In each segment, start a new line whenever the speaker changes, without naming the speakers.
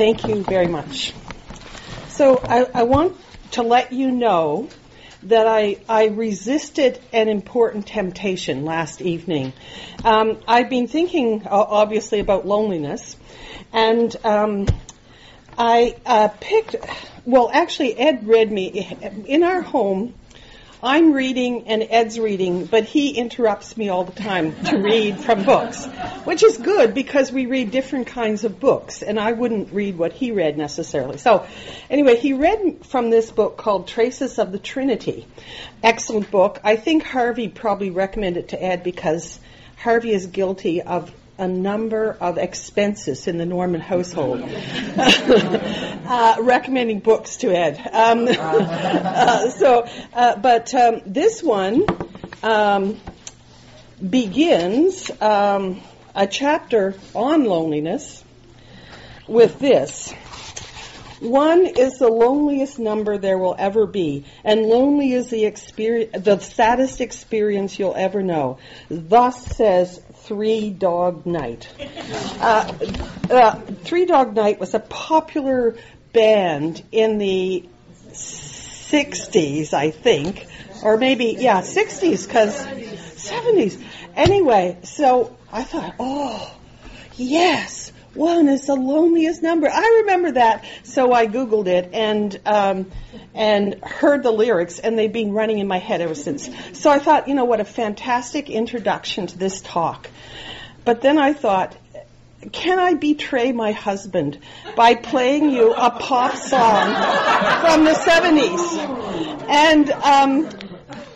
Thank you very much. So I, I want to let you know that I, I resisted an important temptation last evening. Um, I've been thinking, obviously, about loneliness, and um, I uh, picked, well, actually, Ed read me. In our home, I'm reading and Ed's reading, but he interrupts me all the time to read from books, which is good because we read different kinds of books, and I wouldn't read what he read necessarily. So, anyway, he read from this book called Traces of the Trinity. Excellent book. I think Harvey probably recommended it to Ed because Harvey is guilty of a number of expenses in the Norman household, uh, recommending books to Ed. Um, uh, so, uh, but um, this one um, begins um, a chapter on loneliness with this. One is the loneliest number there will ever be, and lonely is the experience, the saddest experience you'll ever know. Thus says Three Dog Night. Uh, uh, Three Dog Night was a popular band in the 60s, I think, or maybe, yeah, 60s, because 70s. Anyway, so I thought, oh, yes, one is the loneliest number. I remember that, so I Googled it and um, and heard the lyrics, and they've been running in my head ever since. So I thought, you know, what a fantastic introduction to this talk. But then I thought, can I betray my husband by playing you a pop song from the 70s? And um,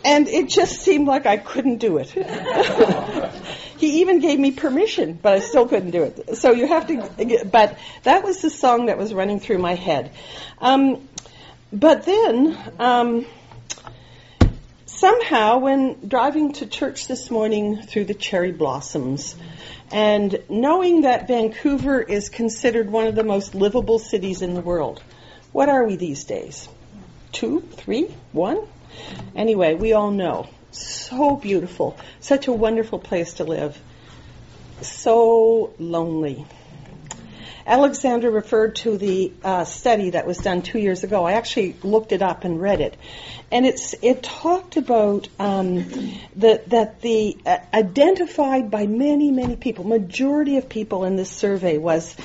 and it just seemed like I couldn't do it. he even gave me permission, but I still couldn't do it. So you have to. But that was the song that was running through my head. Um, but then. Um, somehow, when driving to church this morning through the cherry blossoms, and knowing that Vancouver is considered one of the most livable cities in the world, what are we these days? Two, three, one? Anyway, we all know. So beautiful. Such a wonderful place to live. So lonely. Alexandra referred to the uh, study that was done two years ago. I actually looked it up and read it, and it's it talked about um, the, that the uh, identified by many many people, majority of people in this survey was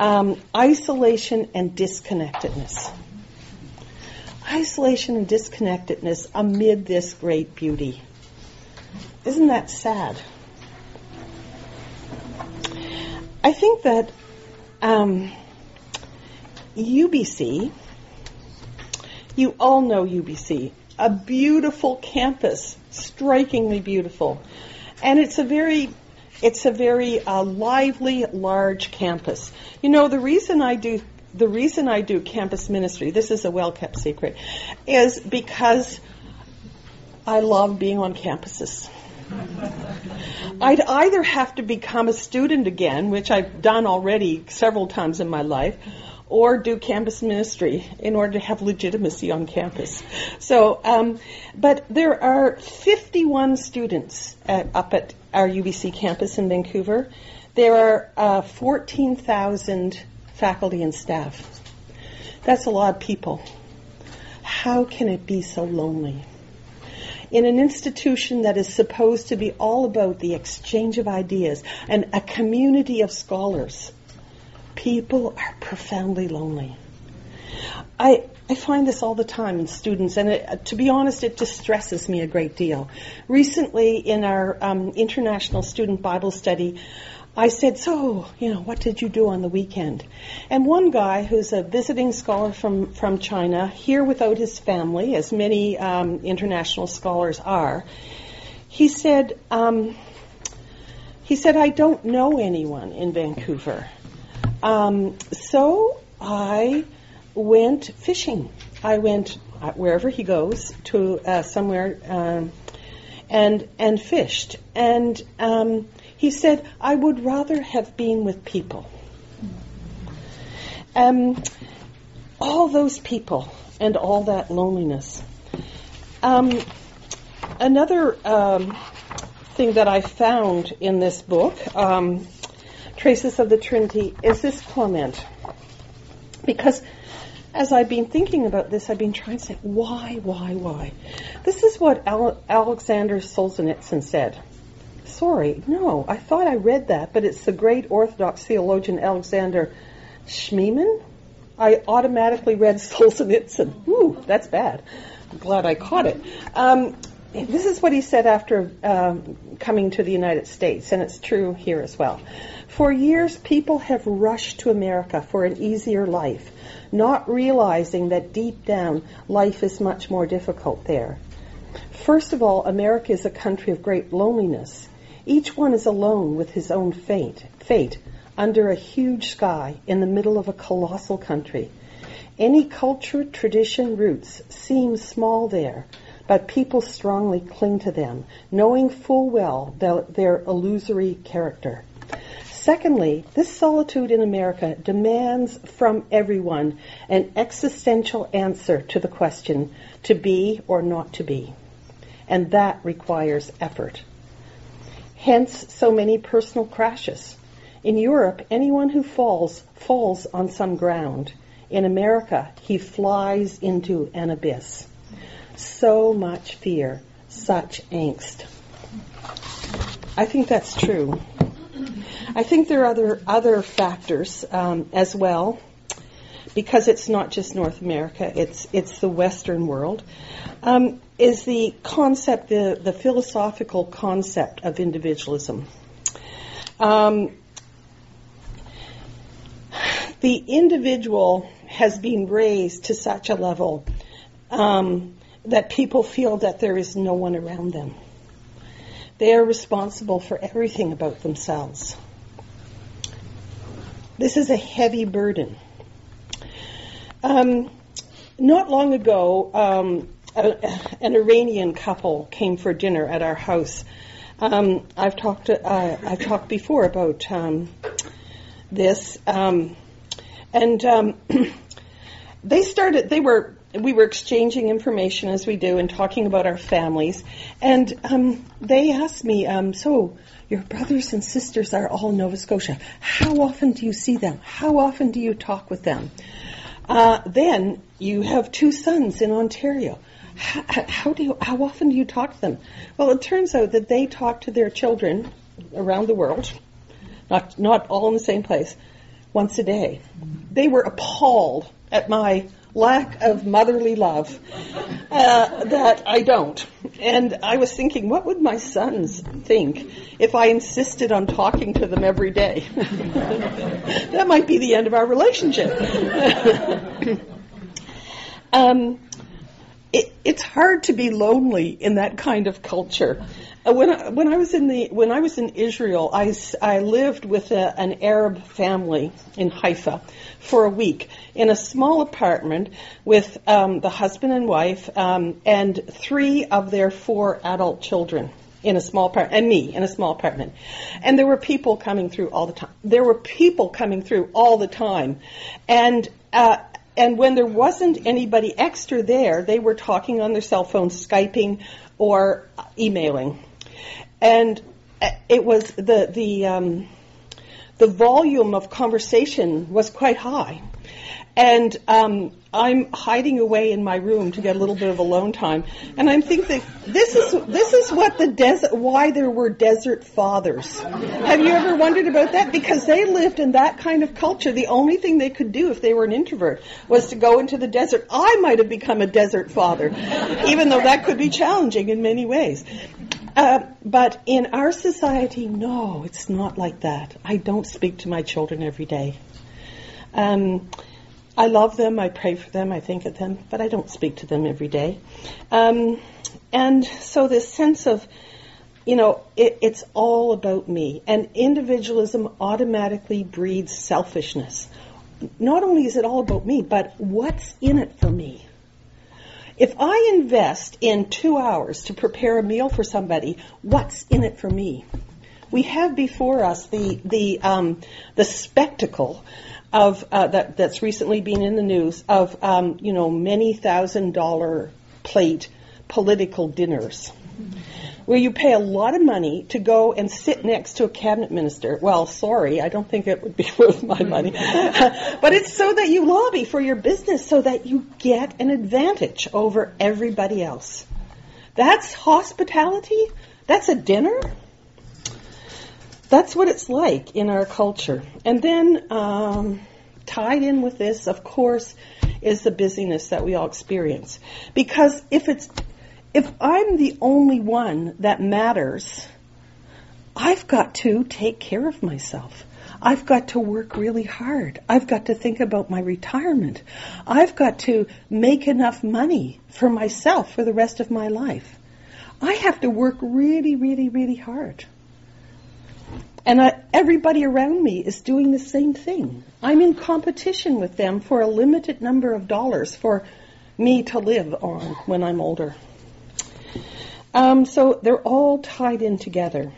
um, isolation and disconnectedness. Isolation and disconnectedness amid this great beauty. Isn't that sad? I think that um, UBC, you all know UBC, a beautiful campus, strikingly beautiful, and it's a very it's a very uh, lively, large campus. You know, the reason I do the reason I do campus ministry, this is a well kept secret, is because I love being on campuses. I'd either have to become a student again, which I've done already several times in my life, or do campus ministry in order to have legitimacy on campus. So, um, but there are 51 students at, up at our UBC campus in Vancouver. There are uh, 14,000 faculty and staff. That's a lot of people. How can it be so lonely? in an institution that is supposed to be all about the exchange of ideas and a community of scholars, people are profoundly lonely. I, I find this all the time in students, and it, to be honest, it distresses me a great deal. Recently, in our um, international student Bible study, I said, So, you know, what did you do on the weekend? And one guy who's a visiting scholar from, from China, here without his family, as many um, international scholars are, he said, um, he said, I don't know anyone in Vancouver. Um, so I went fishing. I went uh, wherever he goes to uh, somewhere um, and and fished. And um, he said, I would rather have been with people. Um, all those people and all that loneliness. Um, another um, thing that I found in this book, um, Traces of the Trinity, is this comment. Because as I've been thinking about this, I've been trying to say, why, why, why? This is what Al- Alexander Solzhenitsyn said. Sorry, no, I thought I read that, but it's the great Orthodox theologian Alexander Schmemann. I automatically read Solzhenitsyn. Ooh, that's bad. I'm glad I caught it. Um, this is what he said after um, coming to the United States, and it's true here as well. For years, people have rushed to America for an easier life, not realizing that deep down, life is much more difficult there. First of all, America is a country of great loneliness. Each one is alone with his own fate, fate under a huge sky in the middle of a colossal country. Any culture, tradition, roots seem small there, but people strongly cling to them, knowing full well their, their illusory character. Secondly, this solitude in America demands from everyone an existential answer to the question to be or not to be. And that requires effort. Hence, so many personal crashes. In Europe, anyone who falls, falls on some ground. In America, he flies into an abyss so much fear, such angst. I think that's true. I think there are other other factors um, as well, because it's not just North America; it's it's the Western world. Um, is the concept the the philosophical concept of individualism? Um, the individual has been raised to such a level um, that people feel that there is no one around them. They are responsible for everything about themselves. This is a heavy burden. Um, not long ago, um, an Iranian couple came for dinner at our house. Um, I've talked uh, I've talked before about um, this, um, and um, they started. They were we were exchanging information as we do and talking about our families. And um, they asked me, um, so your brothers and sisters are all in Nova Scotia. How often do you see them? How often do you talk with them? Uh, then you have two sons in Ontario. How, do you, how often do you talk to them? Well, it turns out that they talk to their children around the world, not not all in the same place, once a day. They were appalled at my lack of motherly love uh, that I don't. And I was thinking, what would my sons think if I insisted on talking to them every day? that might be the end of our relationship. um, it, it's hard to be lonely in that kind of culture. Uh, when I, when I was in the when I was in Israel, I, I lived with a, an Arab family in Haifa for a week in a small apartment with um, the husband and wife um, and three of their four adult children in a small apartment, and me in a small apartment. And there were people coming through all the time. There were people coming through all the time, and. Uh, and when there wasn't anybody extra there, they were talking on their cell phones, Skyping, or emailing. And it was the the um, the volume of conversation was quite high, and um, I'm hiding away in my room to get a little bit of alone time, and I'm thinking this is this is what the desert why there were desert fathers. Have you ever wondered about that? Because they lived in that kind of culture. The only thing they could do if they were an introvert was to go into the desert. I might have become a desert father, even though that could be challenging in many ways. Uh, but in our society, no, it's not like that. I don't speak to my children every day. Um, I love them, I pray for them, I think of them, but I don't speak to them every day. Um, and so this sense of, you know, it, it's all about me. And individualism automatically breeds selfishness. Not only is it all about me, but what's in it for me? If I invest in two hours to prepare a meal for somebody, what's in it for me? We have before us the the um, the spectacle of uh, that that's recently been in the news of um, you know many thousand dollar plate political dinners. where you pay a lot of money to go and sit next to a cabinet minister. Well, sorry, I don't think it would be worth my money. but it's so that you lobby for your business so that you get an advantage over everybody else. That's hospitality? That's a dinner? That's what it's like in our culture. And then, um, tied in with this, of course, is the busyness that we all experience. Because if it's if I'm the only one that matters, I've got to take care of myself. I've got to work really hard. I've got to think about my retirement. I've got to make enough money for myself for the rest of my life. I have to work really, really, really hard. And I, everybody around me is doing the same thing. I'm in competition with them for a limited number of dollars for me to live on when I'm older. Um, so they're all tied in together.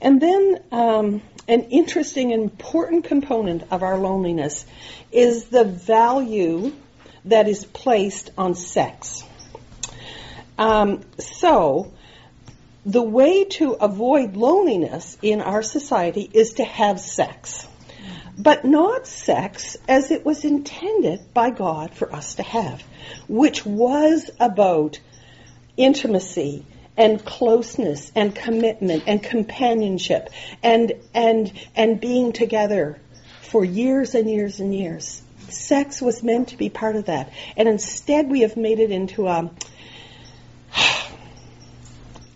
And then um, an interesting and important component of our loneliness is the value that is placed on sex. Um, so, the way to avoid loneliness in our society is to have sex, but not sex as it was intended by God for us to have, which was about intimacy and closeness and commitment and companionship and and and being together for years and years and years. Sex was meant to be part of that. And instead we have made it into a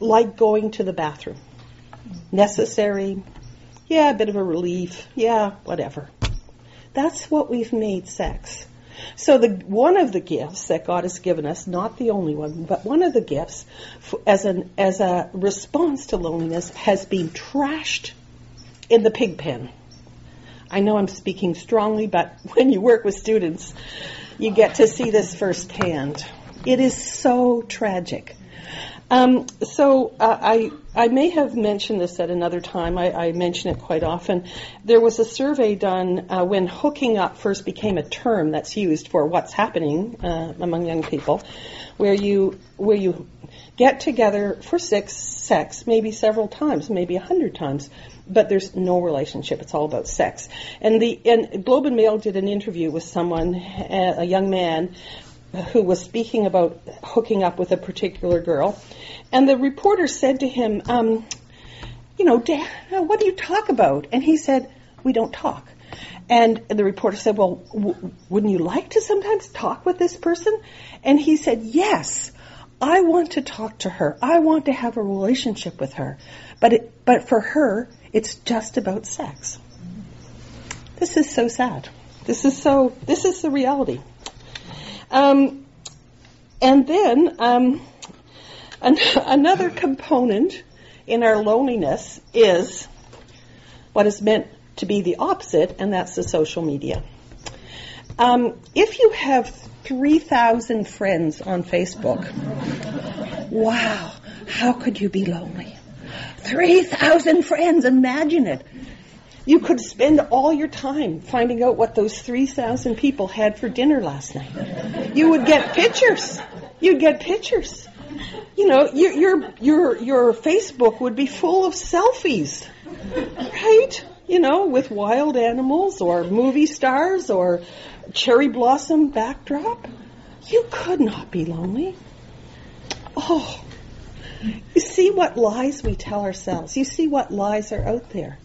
like going to the bathroom. Necessary. Yeah, a bit of a relief. Yeah, whatever. That's what we've made sex. So the one of the gifts that God has given us, not the only one, but one of the gifts as an as a response to loneliness has been trashed in the pig pen. I know I'm speaking strongly, but when you work with students, you get to see this firsthand. It is so tragic. Um, so uh, I I may have mentioned this at another time. I, I mention it quite often. There was a survey done uh, when hooking up first became a term that's used for what's happening uh, among young people, where you where you get together for sex, sex maybe several times, maybe a hundred times, but there's no relationship. It's all about sex. And the and Globe and Mail did an interview with someone, a young man, who was speaking about hooking up with a particular girl. And the reporter said to him, um, You know, Dan, what do you talk about? And he said, We don't talk. And the reporter said, Well, w- wouldn't you like to sometimes talk with this person? And he said, Yes. I want to talk to her. I want to have a relationship with her. But it, but for her, it's just about sex. This is so sad. This is so, this is the reality. Um, and then um, an- another component in our loneliness is what is meant to be the opposite, and that's the social media. Um, if you have 3,000 friends on Facebook, wow, how could you be lonely? 3,000 friends, imagine it. You could spend all your time finding out what those 3,000 people had for dinner last night. You would get pictures. You'd get pictures. You know, your, your, your, your Facebook would be full of selfies, right? You know, with wild animals or movie stars or cherry blossom backdrop. You could not be lonely. Oh, you see what lies we tell ourselves. You see what lies are out there.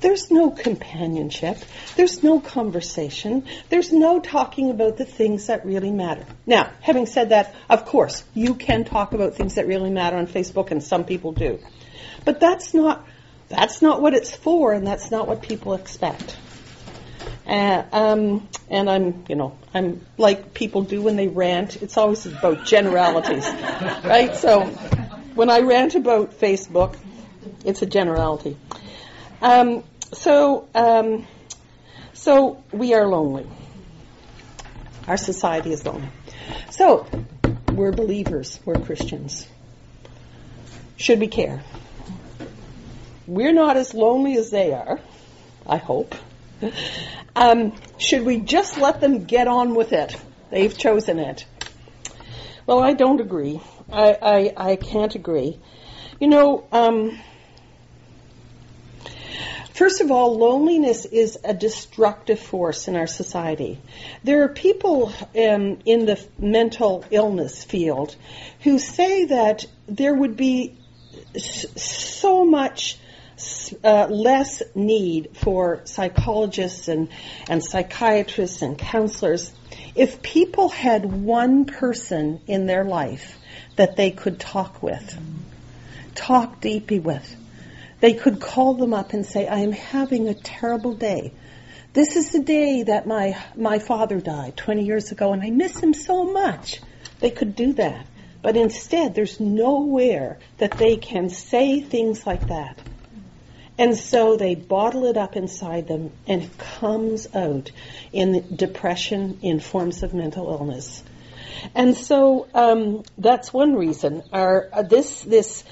There's no companionship. There's no conversation. There's no talking about the things that really matter. Now, having said that, of course, you can talk about things that really matter on Facebook, and some people do. But that's not, that's not what it's for, and that's not what people expect. Uh, um, and I'm, you know, I'm like people do when they rant. It's always about generalities, right? So when I rant about Facebook, it's a generality. Um, so, um, so we are lonely. Our society is lonely. So, we're believers. We're Christians. Should we care? We're not as lonely as they are. I hope. Um, should we just let them get on with it? They've chosen it. Well, I don't agree. I, I, I can't agree. You know, um, First of all, loneliness is a destructive force in our society. There are people um, in the mental illness field who say that there would be so much uh, less need for psychologists and, and psychiatrists and counselors if people had one person in their life that they could talk with, talk deeply with. They could call them up and say, I am having a terrible day. This is the day that my, my father died 20 years ago and I miss him so much. They could do that. But instead, there's nowhere that they can say things like that. And so they bottle it up inside them and it comes out in depression, in forms of mental illness. And so um, that's one reason. Our, uh, this, this,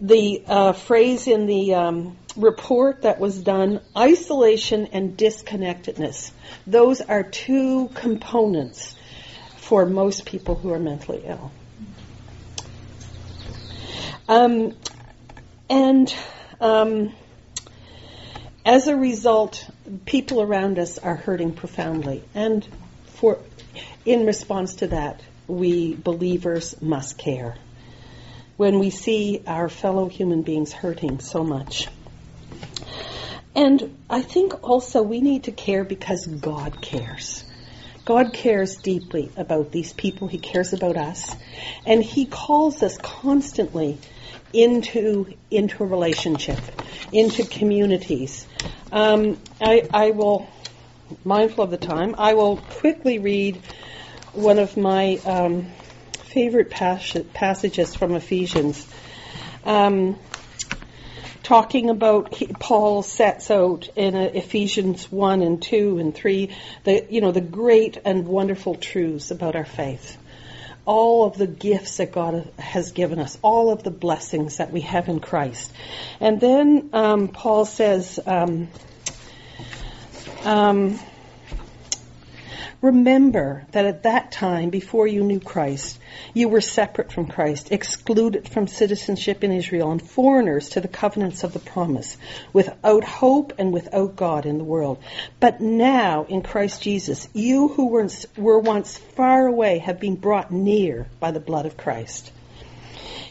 the uh, phrase in the um, report that was done isolation and disconnectedness. Those are two components for most people who are mentally ill. Um, and um, as a result, people around us are hurting profoundly. And for, in response to that, we believers must care when we see our fellow human beings hurting so much. And I think also we need to care because God cares. God cares deeply about these people. He cares about us. And He calls us constantly into, into a relationship, into communities. Um, I, I will, mindful of the time, I will quickly read one of my um, favorite pas- passages from Ephesians. Um, talking about Paul sets out in uh, Ephesians 1 and 2 and 3 the you know the great and wonderful truths about our faith all of the gifts that God has given us, all of the blessings that we have in Christ. And then um, Paul says, um, um, Remember that at that time, before you knew Christ, you were separate from Christ, excluded from citizenship in Israel, and foreigners to the covenants of the promise, without hope and without God in the world. But now, in Christ Jesus, you who were, were once far away have been brought near by the blood of Christ.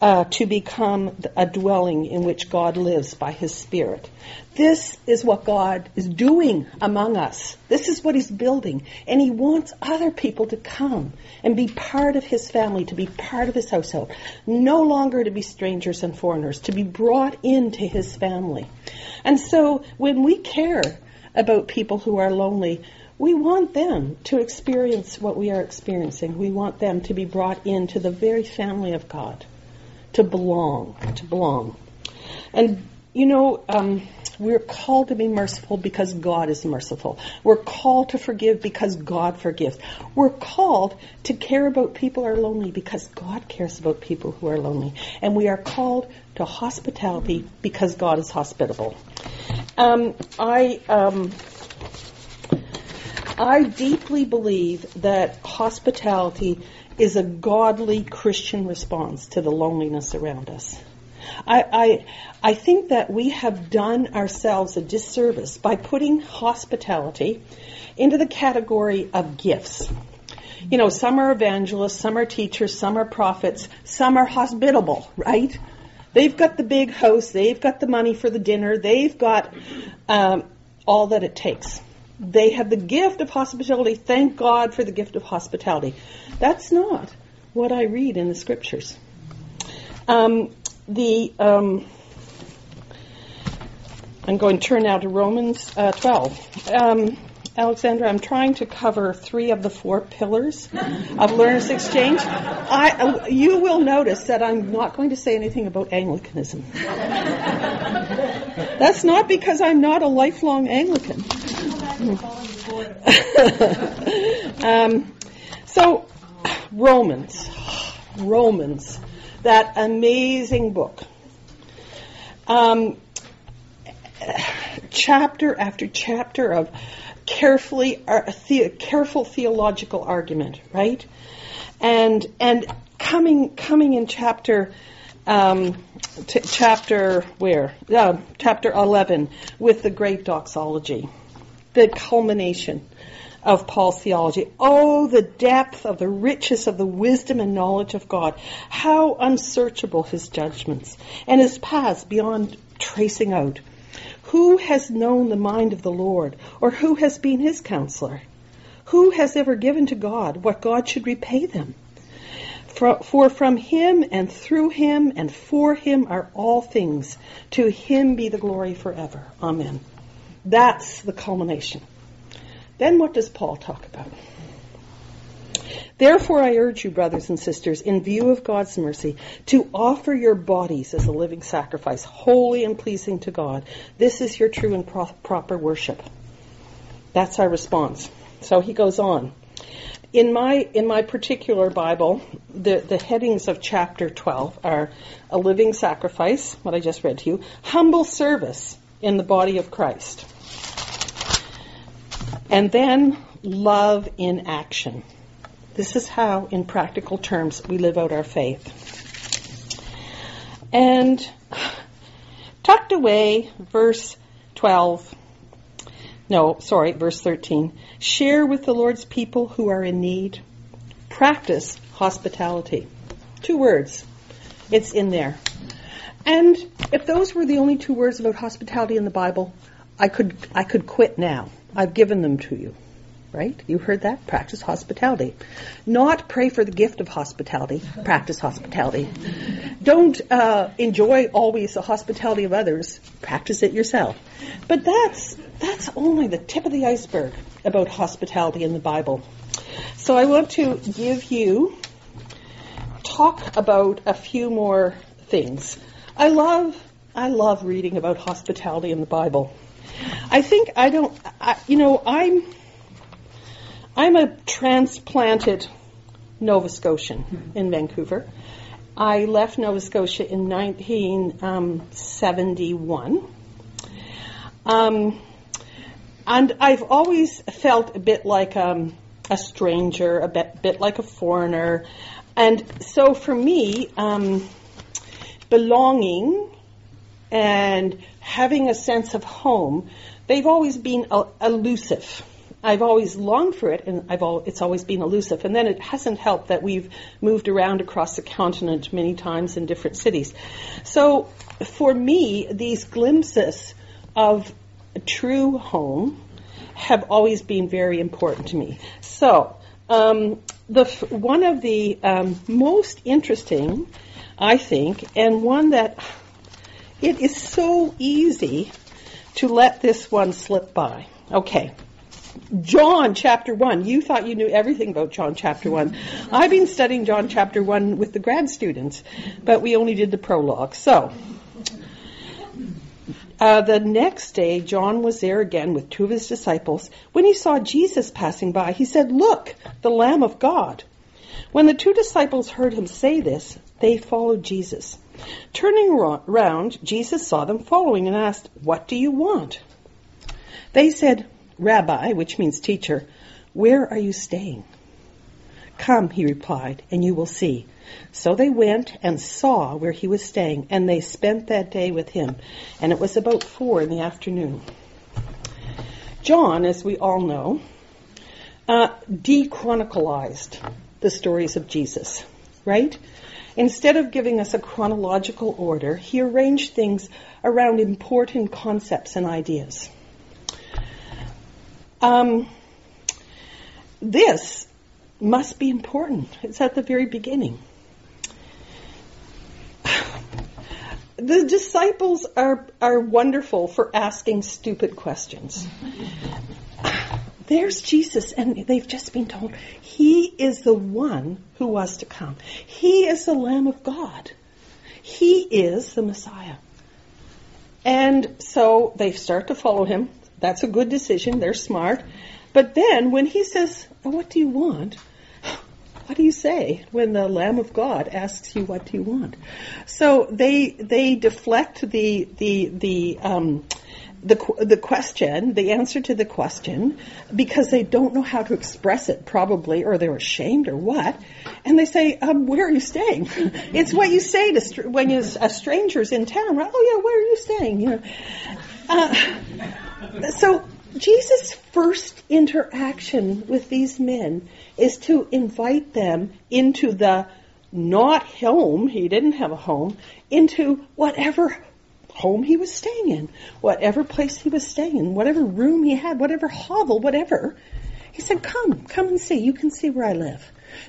uh, to become a dwelling in which God lives by His Spirit. This is what God is doing among us. This is what He's building. And He wants other people to come and be part of His family, to be part of His household. No longer to be strangers and foreigners, to be brought into His family. And so when we care about people who are lonely, we want them to experience what we are experiencing. We want them to be brought into the very family of God to belong, to belong. And, you know, um, we're called to be merciful because God is merciful. We're called to forgive because God forgives. We're called to care about people who are lonely because God cares about people who are lonely. And we are called to hospitality because God is hospitable. Um, I, um, I deeply believe that hospitality is a godly Christian response to the loneliness around us. I, I, I think that we have done ourselves a disservice by putting hospitality into the category of gifts. You know, some are evangelists, some are teachers, some are prophets, some are hospitable, right? They've got the big house, they've got the money for the dinner, they've got um, all that it takes. They have the gift of hospitality. Thank God for the gift of hospitality. That's not what I read in the scriptures. Um, the um, I'm going to turn now to Romans uh, 12. Um, Alexandra, I'm trying to cover three of the four pillars of learners exchange. I, you will notice that I'm not going to say anything about Anglicanism. That's not because I'm not a lifelong Anglican. um, so, Romans, Romans, that amazing book. Um, chapter after chapter of carefully uh, the, careful theological argument, right? And and coming coming in chapter um, chapter where uh, chapter eleven with the great doxology, the culmination of Paul's theology. Oh, the depth of the riches of the wisdom and knowledge of God. How unsearchable his judgments and his paths beyond tracing out. Who has known the mind of the Lord, or who has been his counselor? Who has ever given to God what God should repay them? For from him and through him and for him are all things. To him be the glory forever. Amen. That's the culmination. Then what does Paul talk about? Therefore, I urge you, brothers and sisters, in view of God's mercy, to offer your bodies as a living sacrifice, holy and pleasing to God. This is your true and pro- proper worship. That's our response. So he goes on. In my in my particular Bible, the, the headings of chapter 12 are a living sacrifice, what I just read to you, humble service in the body of Christ, and then love in action. This is how, in practical terms, we live out our faith. And tucked away, verse 12. No, sorry, verse 13. Share with the Lord's people who are in need. Practice hospitality. Two words. It's in there. And if those were the only two words about hospitality in the Bible, I could I could quit now. I've given them to you right? You heard that? Practice hospitality. Not pray for the gift of hospitality. Practice hospitality. Don't uh, enjoy always the hospitality of others. Practice it yourself. But that's that's only the tip of the iceberg about hospitality in the Bible. So I want to give you talk about a few more things. I love I love reading about hospitality in the Bible. I think I don't I, you know I'm I'm a transplanted Nova Scotian in Vancouver. I left Nova Scotia in 1971. Um, and I've always felt a bit like um, a stranger, a bit, bit, like a foreigner. And so for me, um, belonging and having a sense of home, they've always been elusive. I've always longed for it, and all, it's always been elusive. And then it hasn't helped that we've moved around across the continent many times in different cities. So for me, these glimpses of a true home have always been very important to me. So um, the one of the um, most interesting, I think, and one that it is so easy to let this one slip by. Okay. John chapter 1. You thought you knew everything about John chapter 1. I've been studying John chapter 1 with the grad students, but we only did the prologue. So, uh, the next day, John was there again with two of his disciples. When he saw Jesus passing by, he said, Look, the Lamb of God. When the two disciples heard him say this, they followed Jesus. Turning around, Jesus saw them following and asked, What do you want? They said, Rabbi, which means teacher, where are you staying? Come, he replied, and you will see. So they went and saw where he was staying, and they spent that day with him. And it was about four in the afternoon. John, as we all know, uh, dechronicalized the stories of Jesus, right? Instead of giving us a chronological order, he arranged things around important concepts and ideas. Um, this must be important. It's at the very beginning. The disciples are, are wonderful for asking stupid questions. There's Jesus, and they've just been told he is the one who was to come. He is the Lamb of God. He is the Messiah. And so they start to follow him That's a good decision. They're smart. But then when he says, oh, What do you want? What do you say when the Lamb of God asks you, What do you want? So they, they deflect the, the, the, um, the, the question, the answer to the question, because they don't know how to express it, probably, or they're ashamed or what. And they say, um, "Where are you staying?" it's what you say to str- when you're a stranger's in town. Right? Oh yeah, where are you staying? You know. Uh, so Jesus' first interaction with these men is to invite them into the not home. He didn't have a home. Into whatever home he was staying in, whatever place he was staying in, whatever room he had, whatever hovel, whatever. He said, "Come, come and see. You can see where I live."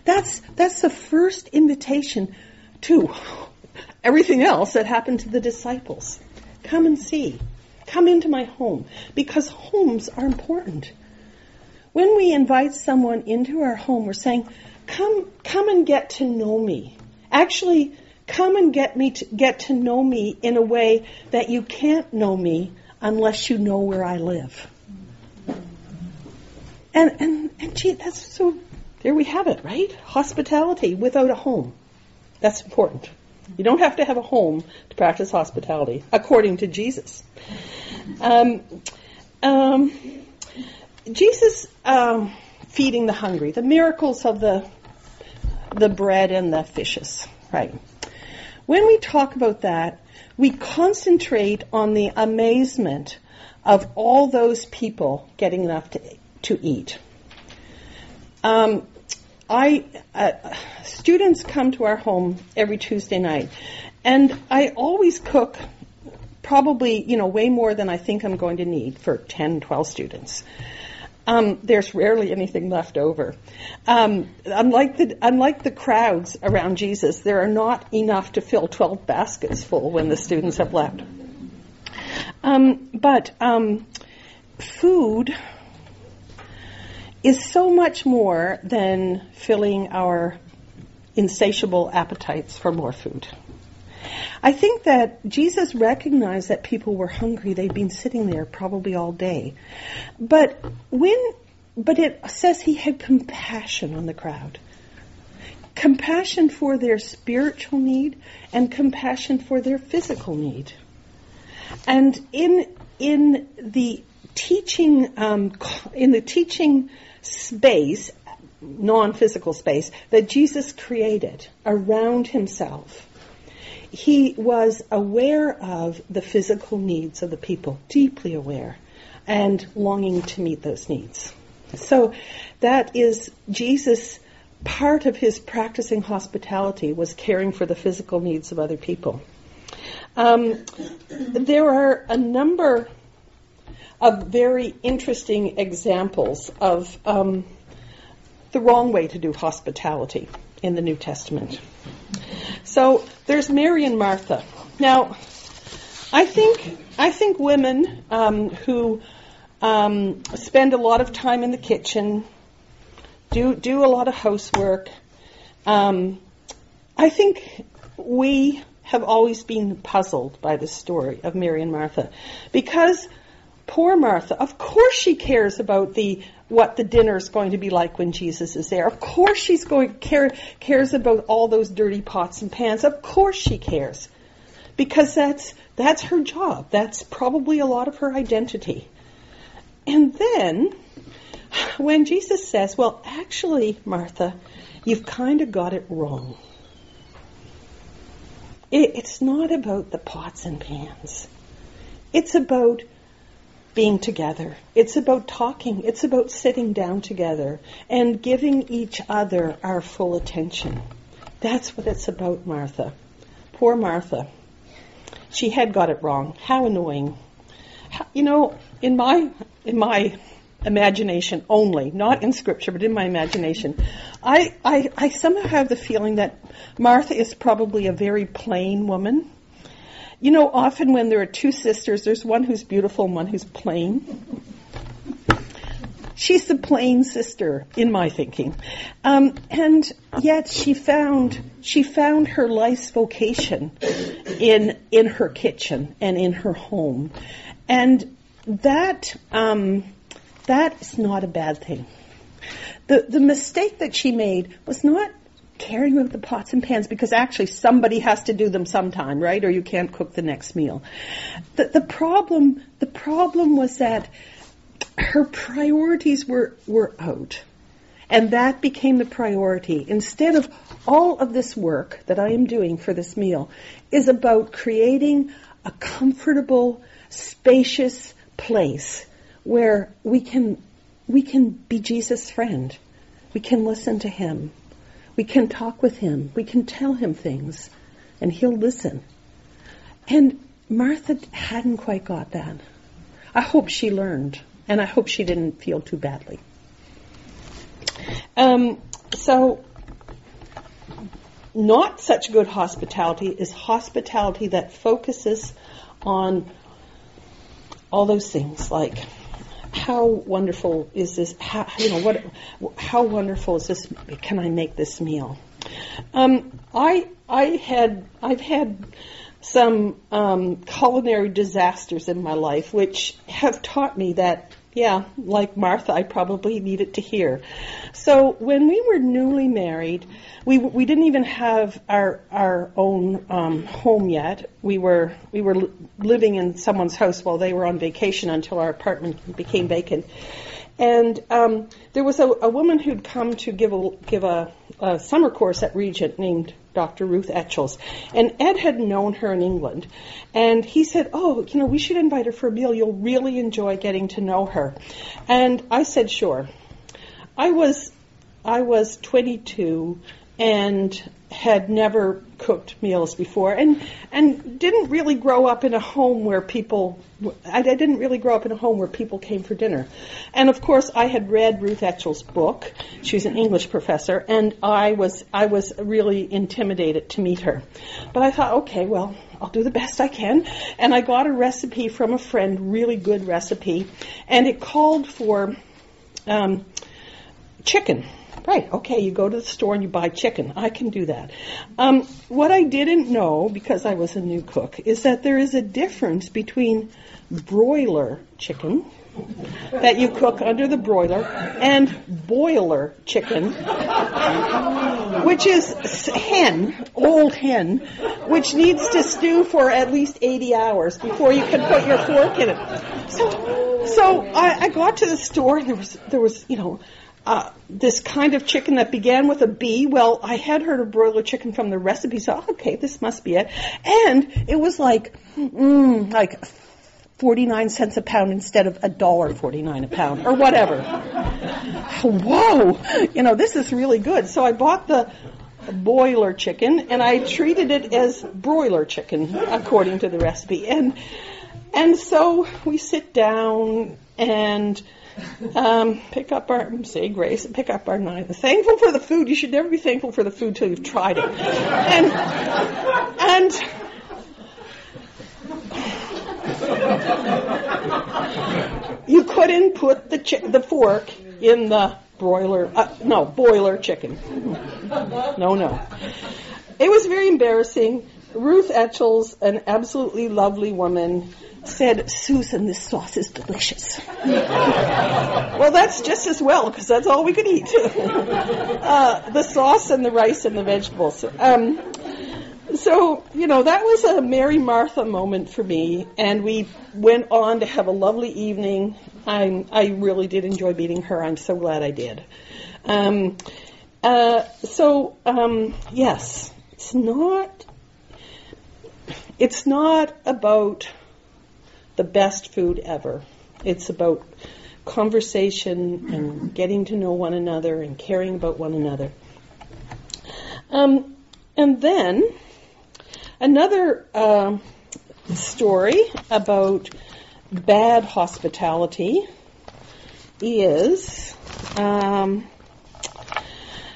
That's that's the first invitation to everything else that happened to the disciples. Come and see. Come into my home because homes are important. When we invite someone into our home, we're saying, "Come, come and get to know me." Actually, Come and get me to, get to know me in a way that you can't know me unless you know where I live. And and and gee, that's so. There we have it, right? Hospitality without a home. That's important. You don't have to have a home to practice hospitality, according to Jesus. Um, um, Jesus um, feeding the hungry, the miracles of the the bread and the fishes, right? When we talk about that, we concentrate on the amazement of all those people getting enough to, to eat. Um, I uh, students come to our home every Tuesday night, and I always cook probably you know way more than I think I'm going to need for 10, 12 students. Um, there's rarely anything left over. Um, unlike the unlike the crowds around Jesus, there are not enough to fill 12 baskets full when the students have left. Um, but um, food is so much more than filling our insatiable appetites for more food. I think that Jesus recognized that people were hungry. They'd been sitting there probably all day. But when, but it says he had compassion on the crowd. Compassion for their spiritual need and compassion for their physical need. And in, in the teaching, um, in the teaching space, non-physical space that Jesus created around himself, he was aware of the physical needs of the people, deeply aware, and longing to meet those needs. So that is Jesus part of his practicing hospitality was caring for the physical needs of other people. Um, there are a number very interesting examples of um, the wrong way to do hospitality in the New Testament. So there's Mary and Martha. Now, I think I think women um, who um, spend a lot of time in the kitchen, do do a lot of housework. Um, I think we have always been puzzled by the story of Mary and Martha because poor Martha, of course she cares about the what the dinner is going to be like when Jesus is there. Of course she's going care, cares about all those dirty pots and pans. Of course she cares. Because that's that's her job. That's probably a lot of her identity. And then when Jesus says, "Well, actually, Martha, you've kind of got it wrong." It, it's not about the pots and pans. It's about being together. It's about talking. It's about sitting down together and giving each other our full attention. That's what it's about, Martha. Poor Martha. She had got it wrong. How annoying. You know, in my in my imagination only, not in scripture, but in my imagination, I, I, I somehow have the feeling that Martha is probably a very plain woman you know, often when there are two sisters, there's one who's beautiful and one who's plain. She's the plain sister, in my thinking, um, and yet she found she found her life's vocation in in her kitchen and in her home, and that um, that is not a bad thing. The the mistake that she made was not caring about the pots and pans because actually somebody has to do them sometime, right? Or you can't cook the next meal. The, the problem the problem was that her priorities were were out. And that became the priority. Instead of all of this work that I am doing for this meal is about creating a comfortable, spacious place where we can we can be Jesus' friend. We can listen to him. We can talk with him. We can tell him things and he'll listen. And Martha hadn't quite got that. I hope she learned and I hope she didn't feel too badly. Um, so, not such good hospitality is hospitality that focuses on all those things like how wonderful is this how you know what how wonderful is this can i make this meal? Um, i i had i've had some um, culinary disasters in my life which have taught me that yeah, like Martha, I probably needed to hear. So when we were newly married, we we didn't even have our our own um, home yet. We were we were living in someone's house while they were on vacation until our apartment became vacant. And um, there was a, a woman who'd come to give a give a, a summer course at Regent named Dr. Ruth Etchells. And Ed had known her in England. And he said, Oh, you know, we should invite her for a meal. You'll really enjoy getting to know her. And I said, Sure. I was I was 22 and had never cooked meals before and and didn't really grow up in a home where people I, didn't really grow up in a home where people came for dinner. And of course I had read Ruth Etchell's book. She's an English professor and I was I was really intimidated to meet her. But I thought, okay, well, I'll do the best I can. And I got a recipe from a friend, really good recipe, and it called for um, chicken Right. Okay. You go to the store and you buy chicken. I can do that. Um, what I didn't know, because I was a new cook, is that there is a difference between broiler chicken that you cook under the broiler and boiler chicken, which is hen, old hen, which needs to stew for at least 80 hours before you can put your fork in it. So, so I, I got to the store and there was, there was, you know, uh, this kind of chicken that began with a B. Well, I had heard of broiler chicken from the recipe, so okay, this must be it. And it was like, mm, like 49 cents a pound instead of a dollar 49 a pound or whatever. Whoa, you know, this is really good. So I bought the boiler chicken and I treated it as broiler chicken according to the recipe. And and so we sit down and um, pick up our say grace and pick up our knife. Thankful for the food. You should never be thankful for the food till you've tried it. And and you couldn't put the chi- the fork in the broiler. Uh, no, boiler chicken. No, no. It was very embarrassing. Ruth Etchells, an absolutely lovely woman, said, Susan, this sauce is delicious. well, that's just as well, because that's all we could eat. uh, the sauce and the rice and the vegetables. Um, so, you know, that was a Mary Martha moment for me, and we went on to have a lovely evening. I, I really did enjoy meeting her. I'm so glad I did. Um, uh, so, um, yes, it's not, it's not about the best food ever. It's about conversation and getting to know one another and caring about one another. Um, and then another uh, story about bad hospitality is um,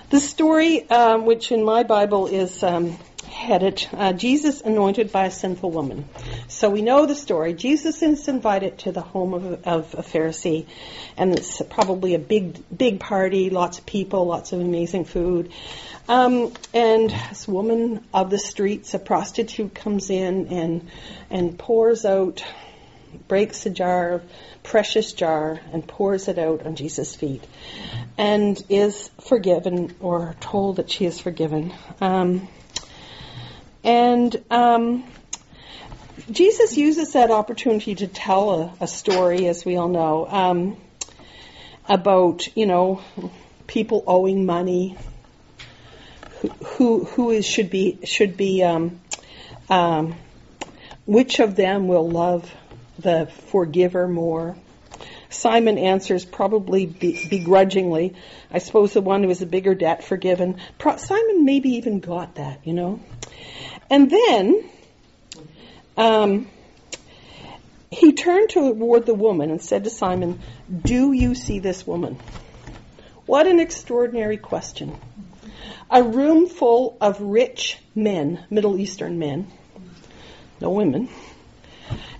the story, um, which in my Bible is um, headed uh, Jesus anointed by a sinful woman. So we know the story. Jesus is invited to the home of, of a Pharisee, and it's probably a big, big party, lots of people, lots of amazing food. Um, and this woman of the streets, a prostitute, comes in and and pours out breaks a jar, precious jar, and pours it out on Jesus' feet, and is forgiven or told that she is forgiven. Um, and um, Jesus uses that opportunity to tell a, a story, as we all know, um, about you know people owing money, who who, is should be should be um, um, which of them will love the forgiver more? Simon answers probably begrudgingly. I suppose the one who has a bigger debt forgiven. Pro- Simon maybe even got that, you know. And then um, he turned toward the woman and said to Simon, Do you see this woman? What an extraordinary question. A room full of rich men, Middle Eastern men, no women,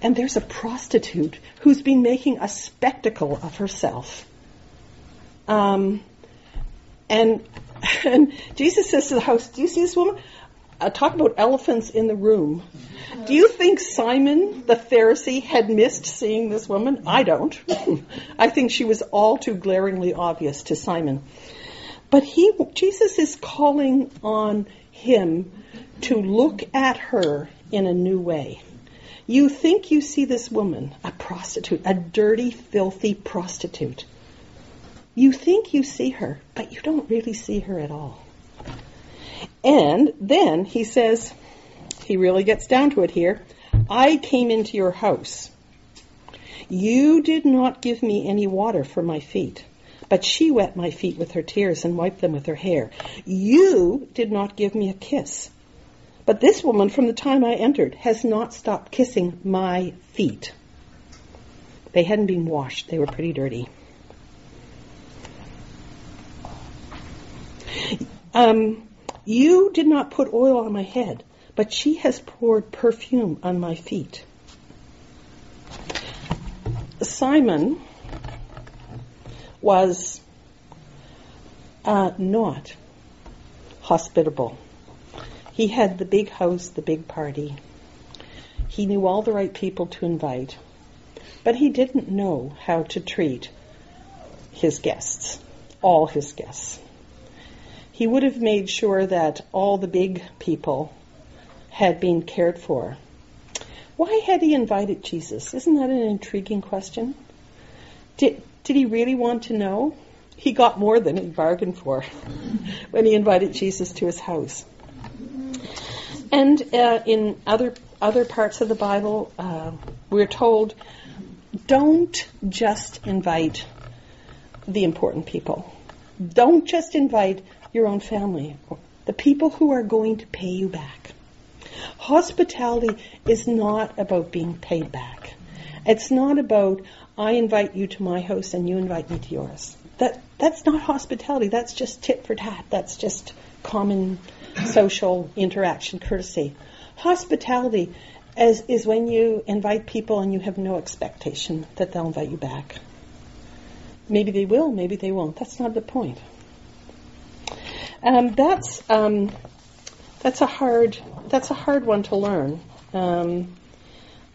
and there's a prostitute who's been making a spectacle of herself. Um, and, and Jesus says to the house, Do you see this woman? Uh, talk about elephants in the room. Do you think Simon the Pharisee had missed seeing this woman? I don't. I think she was all too glaringly obvious to Simon. But he, Jesus is calling on him to look at her in a new way. You think you see this woman, a prostitute, a dirty, filthy prostitute. You think you see her, but you don't really see her at all. And then he says, he really gets down to it here I came into your house. You did not give me any water for my feet, but she wet my feet with her tears and wiped them with her hair. You did not give me a kiss, but this woman, from the time I entered, has not stopped kissing my feet. They hadn't been washed, they were pretty dirty. Um, you did not put oil on my head, but she has poured perfume on my feet. Simon was uh, not hospitable. He had the big house, the big party. He knew all the right people to invite, but he didn't know how to treat his guests, all his guests. He would have made sure that all the big people had been cared for. Why had he invited Jesus? Isn't that an intriguing question? Did, did he really want to know? He got more than he bargained for when he invited Jesus to his house. And uh, in other other parts of the Bible, uh, we're told, don't just invite the important people. Don't just invite your own family, the people who are going to pay you back. Hospitality is not about being paid back. It's not about I invite you to my house and you invite me to yours. That that's not hospitality. That's just tit for tat. That's just common social interaction, courtesy. Hospitality is, is when you invite people and you have no expectation that they'll invite you back. Maybe they will, maybe they won't. That's not the point. Um, that's um, that's a hard that's a hard one to learn, um,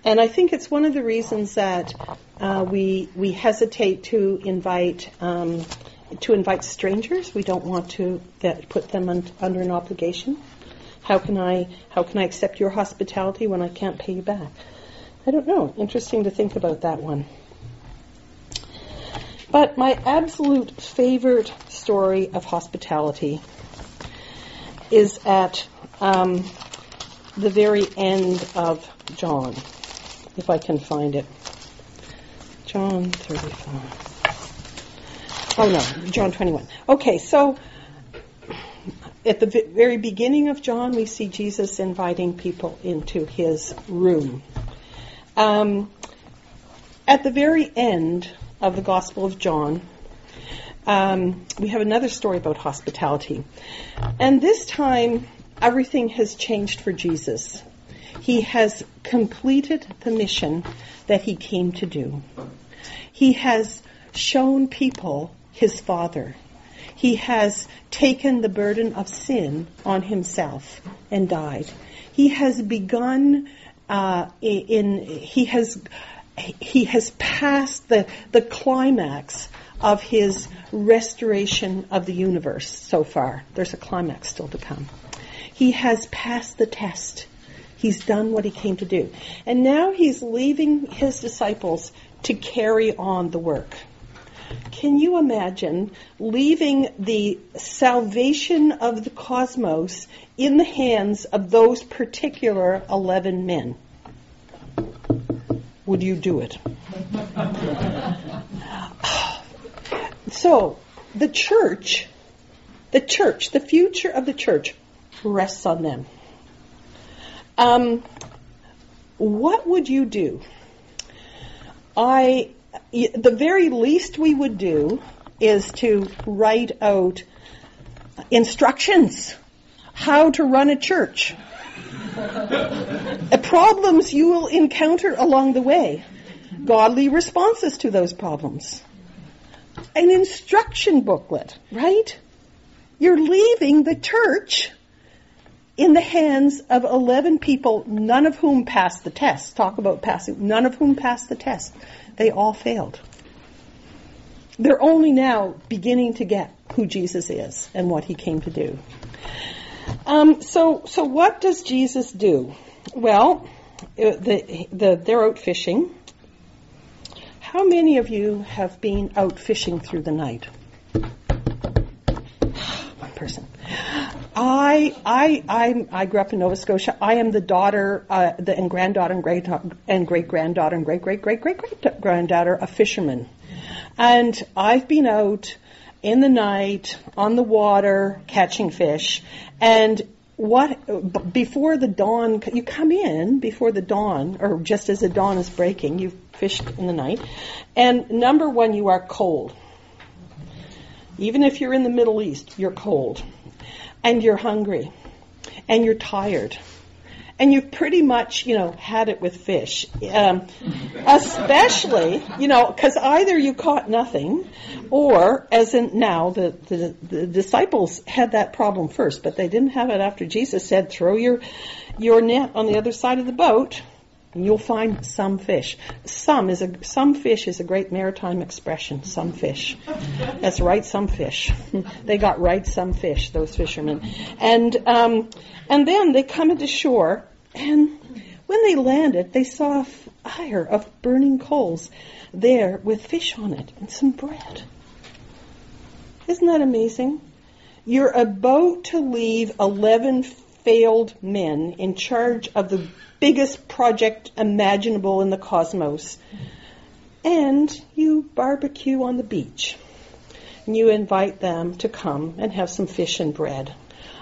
and I think it's one of the reasons that uh, we we hesitate to invite um, to invite strangers. We don't want to put them un, under an obligation. How can I how can I accept your hospitality when I can't pay you back? I don't know. Interesting to think about that one. But my absolute favorite story of hospitality is at um, the very end of John, if I can find it. John 35. Oh no, John 21. Okay, so at the very beginning of John, we see Jesus inviting people into his room. Um, at the very end of the Gospel of John, um, we have another story about hospitality. And this time, everything has changed for Jesus. He has completed the mission that he came to do. He has shown people his Father. He has taken the burden of sin on himself and died. He has begun uh, in, he has he has passed the, the climax of his restoration of the universe so far. There's a climax still to come. He has passed the test. He's done what he came to do. And now he's leaving his disciples to carry on the work. Can you imagine leaving the salvation of the cosmos in the hands of those particular 11 men? Would you do it? so, the church, the church, the future of the church rests on them. Um, what would you do? I, the very least we would do is to write out instructions how to run a church. problems you will encounter along the way, godly responses to those problems, an instruction booklet, right? You're leaving the church in the hands of 11 people, none of whom passed the test. Talk about passing. None of whom passed the test. They all failed. They're only now beginning to get who Jesus is and what he came to do. Um, so, so what does Jesus do? Well, uh, the, the, they're out fishing. How many of you have been out fishing through the night? One person. I, I, I, I grew up in Nova Scotia. I am the daughter, uh, the, and granddaughter and great and great granddaughter and great great great great great granddaughter of fishermen, and I've been out in the night on the water catching fish, and what before the dawn you come in before the dawn or just as the dawn is breaking you've fished in the night. And number one you are cold. Even if you're in the middle east you're cold and you're hungry. And you're tired. And you've pretty much, you know, had it with fish. Um, especially, you know, because either you caught nothing, or as in now, the, the, the disciples had that problem first, but they didn't have it after Jesus said, throw your, your net on the other side of the boat, you'll find some fish. Some is a some fish is a great maritime expression. Some fish. That's right. Some fish. they got right. Some fish. Those fishermen, and um, and then they come into shore, and when they landed, they saw a fire of burning coals there with fish on it and some bread. Isn't that amazing? You're about to leave 11 failed men in charge of the biggest project imaginable in the cosmos. And you barbecue on the beach. And you invite them to come and have some fish and bread.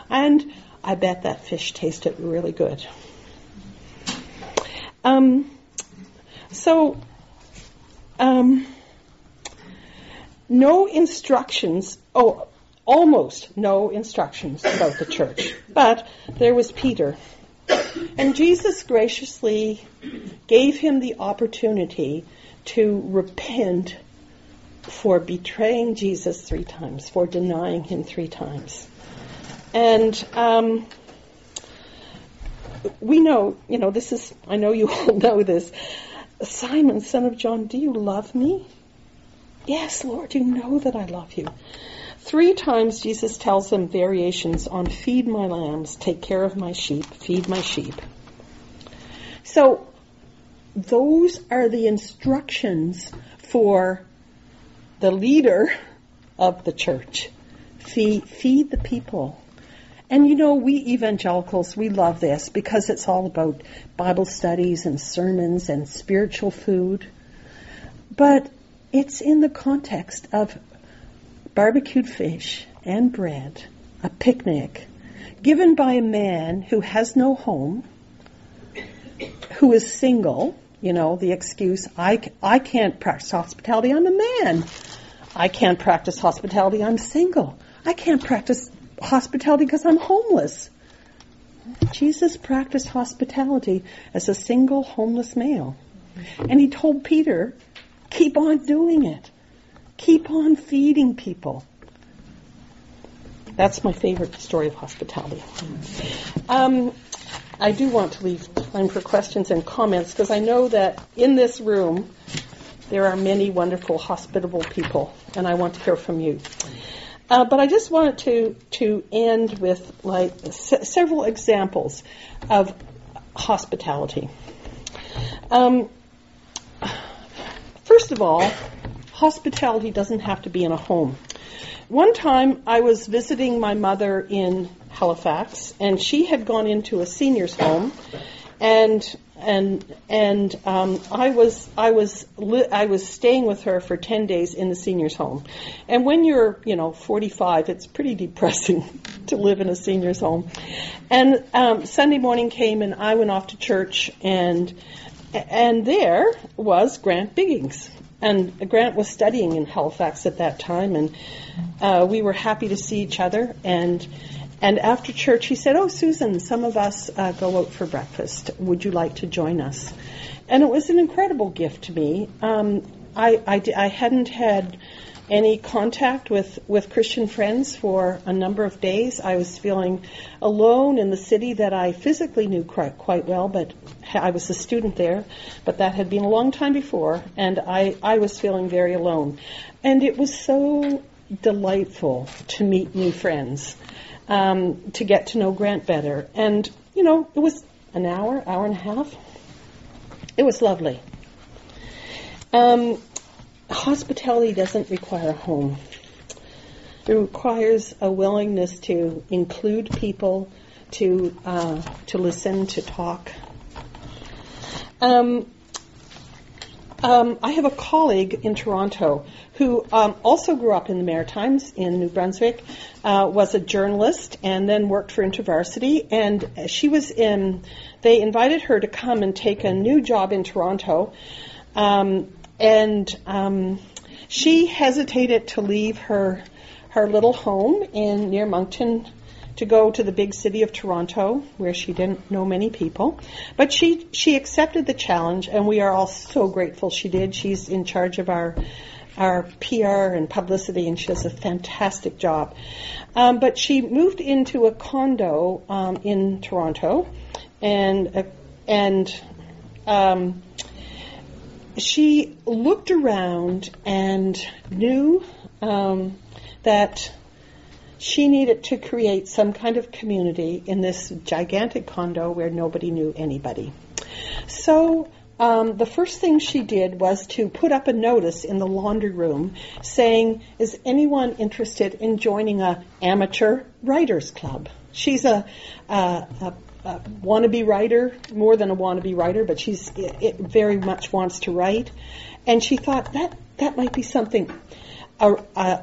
And I bet that fish tasted really good. Um, so, um, no instructions, oh, almost no instructions about the church. But there was Peter. And Jesus graciously gave him the opportunity to repent for betraying Jesus three times, for denying him three times. And um, we know, you know, this is, I know you all know this. Simon, son of John, do you love me? Yes, Lord, you know that I love you. Three times Jesus tells them variations on feed my lambs, take care of my sheep, feed my sheep. So those are the instructions for the leader of the church. Feed, feed the people. And you know, we evangelicals, we love this because it's all about Bible studies and sermons and spiritual food. But it's in the context of barbecued fish and bread, a picnic, given by a man who has no home, who is single, you know, the excuse, I, I can't practice hospitality, I'm a man. I can't practice hospitality, I'm single. I can't practice hospitality because I'm homeless. Jesus practiced hospitality as a single homeless male. And he told Peter, keep on doing it. Keep on feeding people. That's my favorite story of hospitality. Um, I do want to leave time for questions and comments because I know that in this room there are many wonderful, hospitable people, and I want to hear from you. Uh, but I just wanted to to end with like s- several examples of hospitality. Um, first of all, hospitality doesn't have to be in a home. One time I was visiting my mother in Halifax, and she had gone into a senior's home, and and and um, I was I was li- I was staying with her for ten days in the seniors home, and when you're you know 45, it's pretty depressing to live in a seniors home. And um, Sunday morning came, and I went off to church, and and there was Grant Biggings, and Grant was studying in Halifax at that time, and uh, we were happy to see each other and. And after church, he said, Oh, Susan, some of us uh, go out for breakfast. Would you like to join us? And it was an incredible gift to me. Um, I, I, I hadn't had any contact with, with Christian friends for a number of days. I was feeling alone in the city that I physically knew quite, quite well, but I was a student there, but that had been a long time before, and I, I was feeling very alone. And it was so delightful to meet new friends um, to get to know Grant better. And, you know, it was an hour, hour and a half. It was lovely. Um, hospitality doesn't require a home. It requires a willingness to include people, to uh, to listen, to talk. Um, um, I have a colleague in Toronto who um, also grew up in the Maritimes in New Brunswick, uh, was a journalist, and then worked for InterVarsity. And she was in. They invited her to come and take a new job in Toronto, um, and um, she hesitated to leave her her little home in near Moncton to go to the big city of Toronto, where she didn't know many people. But she she accepted the challenge, and we are all so grateful she did. She's in charge of our our PR and publicity, and she does a fantastic job. Um, but she moved into a condo um, in Toronto, and uh, and um, she looked around and knew um, that she needed to create some kind of community in this gigantic condo where nobody knew anybody. So um, the first thing she did was to put up a notice in the laundry room saying, "Is anyone interested in joining a amateur writers club?" She's a, a, a, a wannabe writer, more than a wannabe writer, but she's it, it very much wants to write, and she thought that that might be something. A, a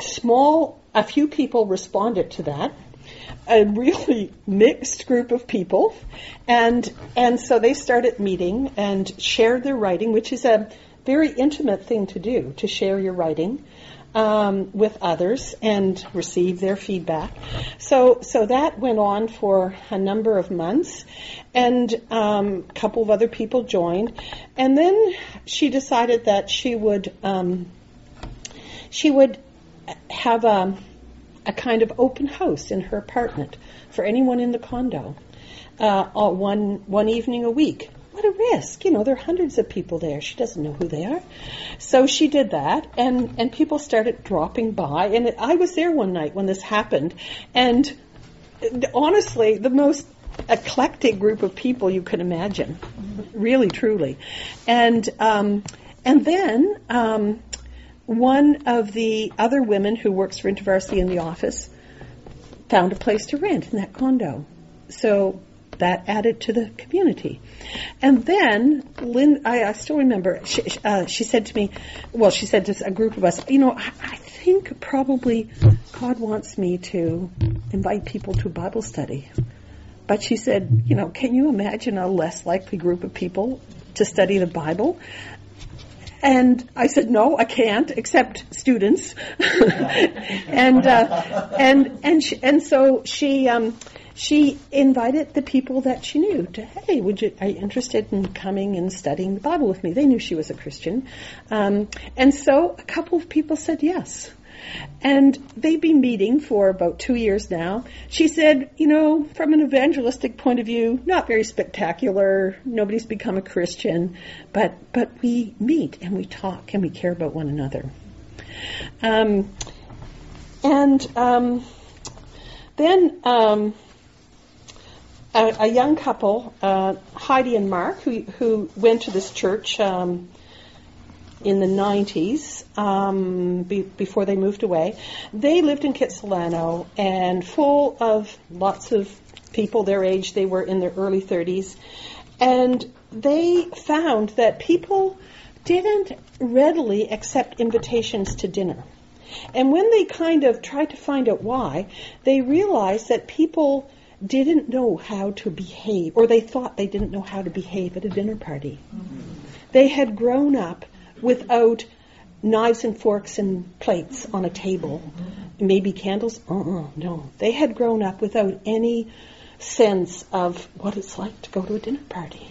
small, a few people responded to that. A really mixed group of people, and and so they started meeting and shared their writing, which is a very intimate thing to do to share your writing um, with others and receive their feedback. So so that went on for a number of months, and um, a couple of other people joined, and then she decided that she would um, she would have a a kind of open house in her apartment for anyone in the condo, uh, one one evening a week. What a risk! You know, there are hundreds of people there. She doesn't know who they are, so she did that, and and people started dropping by. And I was there one night when this happened, and honestly, the most eclectic group of people you can imagine, really, truly, and um, and then. Um, one of the other women who works for InterVarsity in the office found a place to rent in that condo. So that added to the community. And then Lynn, I, I still remember, she, uh, she, said to me, well, she said to a group of us, you know, I, I think probably God wants me to invite people to Bible study. But she said, you know, can you imagine a less likely group of people to study the Bible? And I said, no, I can't, except students. and uh, and and she, and so she um, she invited the people that she knew to, hey, would you are you interested in coming and studying the Bible with me? They knew she was a Christian, um, and so a couple of people said yes. And they've been meeting for about two years now. She said, you know, from an evangelistic point of view, not very spectacular. Nobody's become a Christian, but but we meet and we talk and we care about one another. Um, and um, then um, a, a, young couple, uh, Heidi and Mark, who who went to this church um, in the 90s um, be, before they moved away. They lived in Kitsilano and full of lots of people their age. They were in their early 30s. And they found that people didn't readily accept invitations to dinner. And when they kind of tried to find out why, they realized that people didn't know how to behave, or they thought they didn't know how to behave at a dinner party. Mm-hmm. They had grown up without knives and forks and plates on a table. Maybe candles? Uh-uh, no. They had grown up without any sense of what it's like to go to a dinner party.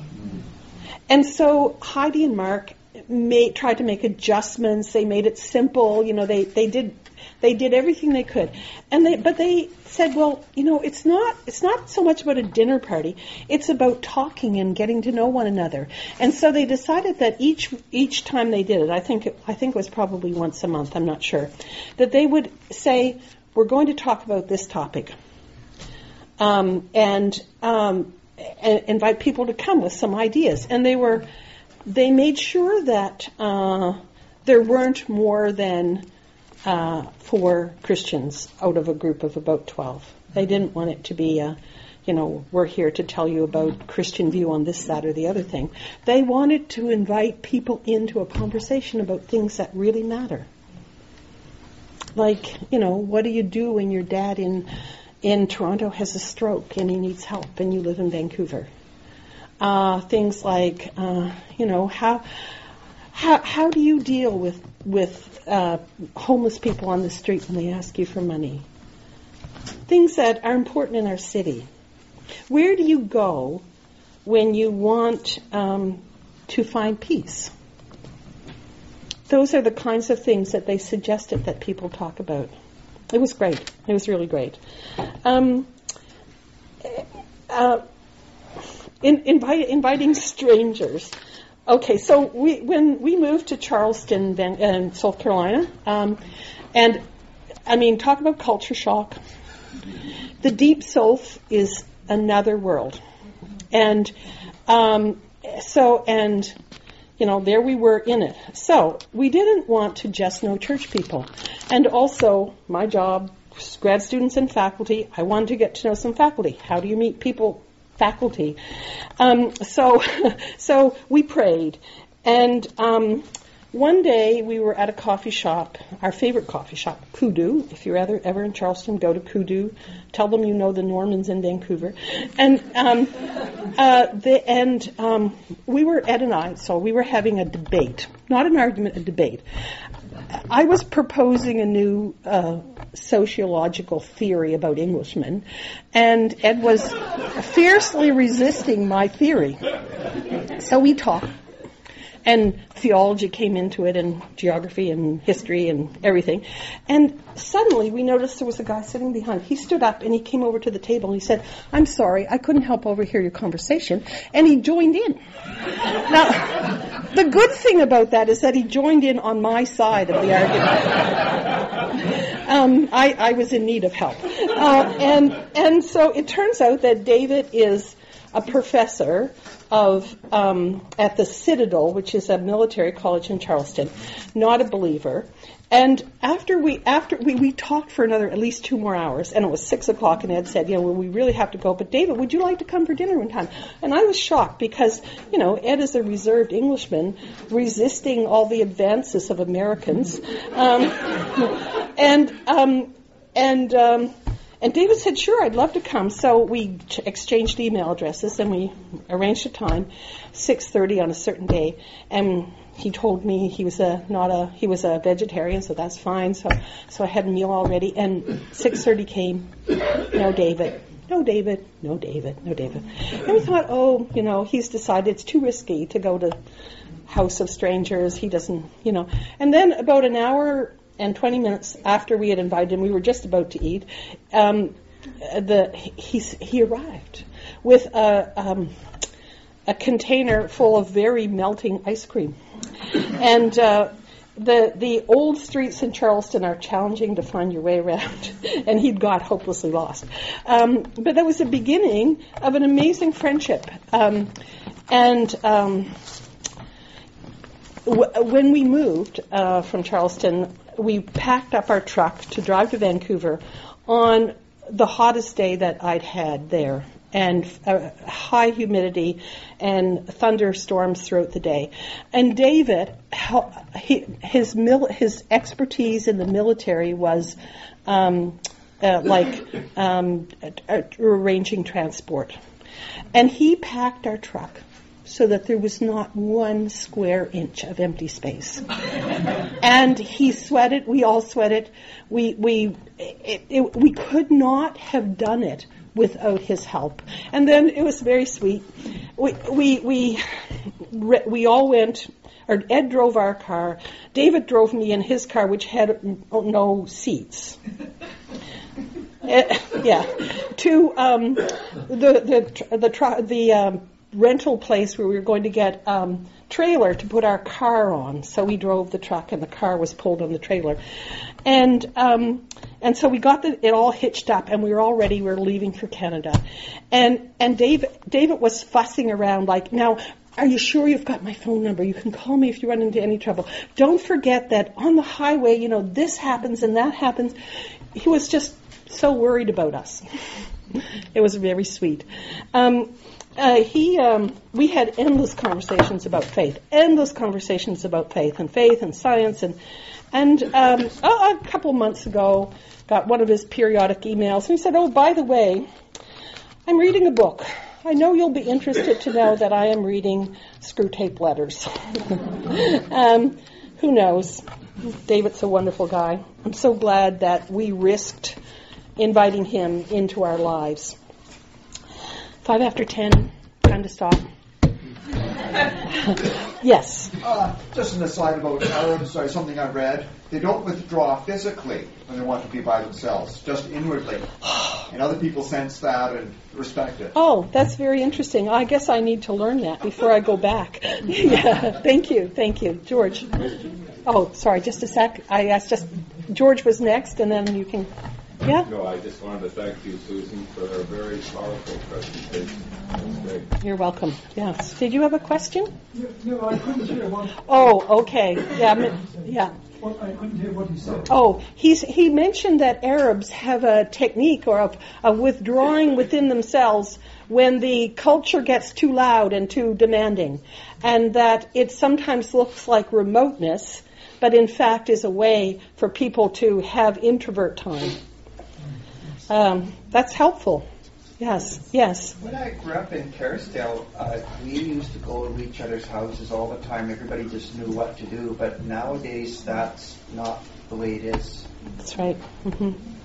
And so Heidi and Mark made, tried to make adjustments. They made it simple. You know, they, they did they did everything they could, and they but they said, well, you know, it's not it's not so much about a dinner party. It's about talking and getting to know one another. And so they decided that each each time they did it, I think it, I think it was probably once a month. I'm not sure, that they would say, we're going to talk about this topic, um, and, um, invite people to come with some ideas. And they were they made sure that uh, there weren't more than uh, four Christians out of a group of about 12. They didn't want it to be a, you know, we're here to tell you about Christian view on this, that, or the other thing. They wanted to invite people into a conversation about things that really matter. Like, you know, what do you do when your dad in in Toronto has a stroke and he needs help and you live in Vancouver? Uh, things like, uh, you know, how how how do you deal with with uh, homeless people on the street when they ask you for money. Things that are important in our city. Where do you go when you want um, to find peace? Those are the kinds of things that they suggested that people talk about. It was great. It was really great. Um, uh, in, invite, inviting strangers. Okay, so we, when we moved to Charleston, uh, South Carolina, um, and I mean, talk about culture shock. The deep south is another world, and um, so and you know there we were in it. So we didn't want to just know church people, and also my job, grad students and faculty. I wanted to get to know some faculty. How do you meet people faculty. Um, so, so we prayed, and um, one day we were at a coffee shop, our favorite coffee shop, Kudu. If you're ever, ever in Charleston, go to Kudu. Tell them you know the Normans in Vancouver. And um, uh, the, and um, we were Ed and I, so we were having a debate, not an argument, a debate. I was proposing a new uh, sociological theory about Englishmen, and Ed was fiercely resisting my theory. So we talked and theology came into it and geography and history and everything. And suddenly we noticed there was a guy sitting behind. He stood up and he came over to the table and he said, I'm sorry, I couldn't help overhear your conversation. And he joined in. now, the good thing about that is that he joined in on my side of the argument. um, I, I, was in need of help. Uh, and, and so it turns out that David is a professor of um, at the Citadel, which is a military college in Charleston, not a believer. And after we after we, we talked for another at least two more hours, and it was six o'clock, and Ed said, "You know, well, we really have to go." But David, would you like to come for dinner one time? And I was shocked because you know Ed is a reserved Englishman, resisting all the advances of Americans, um, and um, and um, and David said, sure, I'd love to come. So we ch- exchanged email addresses and we arranged a time, 6.30 on a certain day. And he told me he was a, not a, he was a vegetarian, so that's fine. So, so I had a meal already and 6.30 came. No David. No David. No David. No David. And we thought, oh, you know, he's decided it's too risky to go to House of Strangers. He doesn't, you know. And then about an hour and 20 minutes after we had invited him, we were just about to eat. Um, the he he arrived with a um, a container full of very melting ice cream, and. Uh, the the old streets in Charleston are challenging to find your way around, and he'd got hopelessly lost. Um, but that was the beginning of an amazing friendship. Um, and um, w- when we moved uh, from Charleston, we packed up our truck to drive to Vancouver on the hottest day that I'd had there and uh, high humidity and thunderstorms throughout the day. And David, his mil, his expertise in the military was um, uh, like um, arranging transport, and he packed our truck so that there was not one square inch of empty space. and he sweated. We all sweated. We we it, it, we could not have done it without his help. And then it was very sweet. We we we we all went. Or Ed drove our car. David drove me in his car, which had no seats. uh, yeah, to um, the the the the um, rental place where we were going to get um, trailer to put our car on. So we drove the truck, and the car was pulled on the trailer, and um, and so we got the, it all hitched up, and we were all ready. We were leaving for Canada, and and David David was fussing around like now. Are you sure you've got my phone number? You can call me if you run into any trouble. Don't forget that on the highway, you know, this happens and that happens. He was just so worried about us. it was very sweet. Um, uh, he, um, we had endless conversations about faith, endless conversations about faith and faith and science, and and um, oh, a couple months ago, got one of his periodic emails, and he said, "Oh, by the way, I'm reading a book. I know you'll be interested to know that I am reading Screwtape Letters. um, who knows? David's a wonderful guy. I'm so glad that we risked inviting him into our lives." Five after ten, time to stop. yes.
Uh, just an aside about Arabs, sorry, something I read. They don't withdraw physically when they want to be by themselves, just inwardly. And other people sense that and respect it.
Oh, that's very interesting. I guess I need to learn that before I go back. yeah, thank you, thank you. George. Oh, sorry, just a sec. I asked just, George was next, and then you can yeah?
No, I just wanted to thank you, Susan, for a very powerful presentation.
You're welcome. Yes. Did you have a question?
No, I couldn't hear what.
Oh, okay. Yeah, yeah.
What, I couldn't hear what he said.
Oh, he's, he mentioned that Arabs have a technique or of, of withdrawing within themselves when the culture gets too loud and too demanding, and that it sometimes looks like remoteness, but in fact is a way for people to have introvert time. Um, that's helpful. Yes, yes.
When I grew up in Kerrisdale, uh, we used to go to each other's houses all the time. Everybody just knew what to do. But nowadays, that's not the way it is.
That's right. Mm-hmm.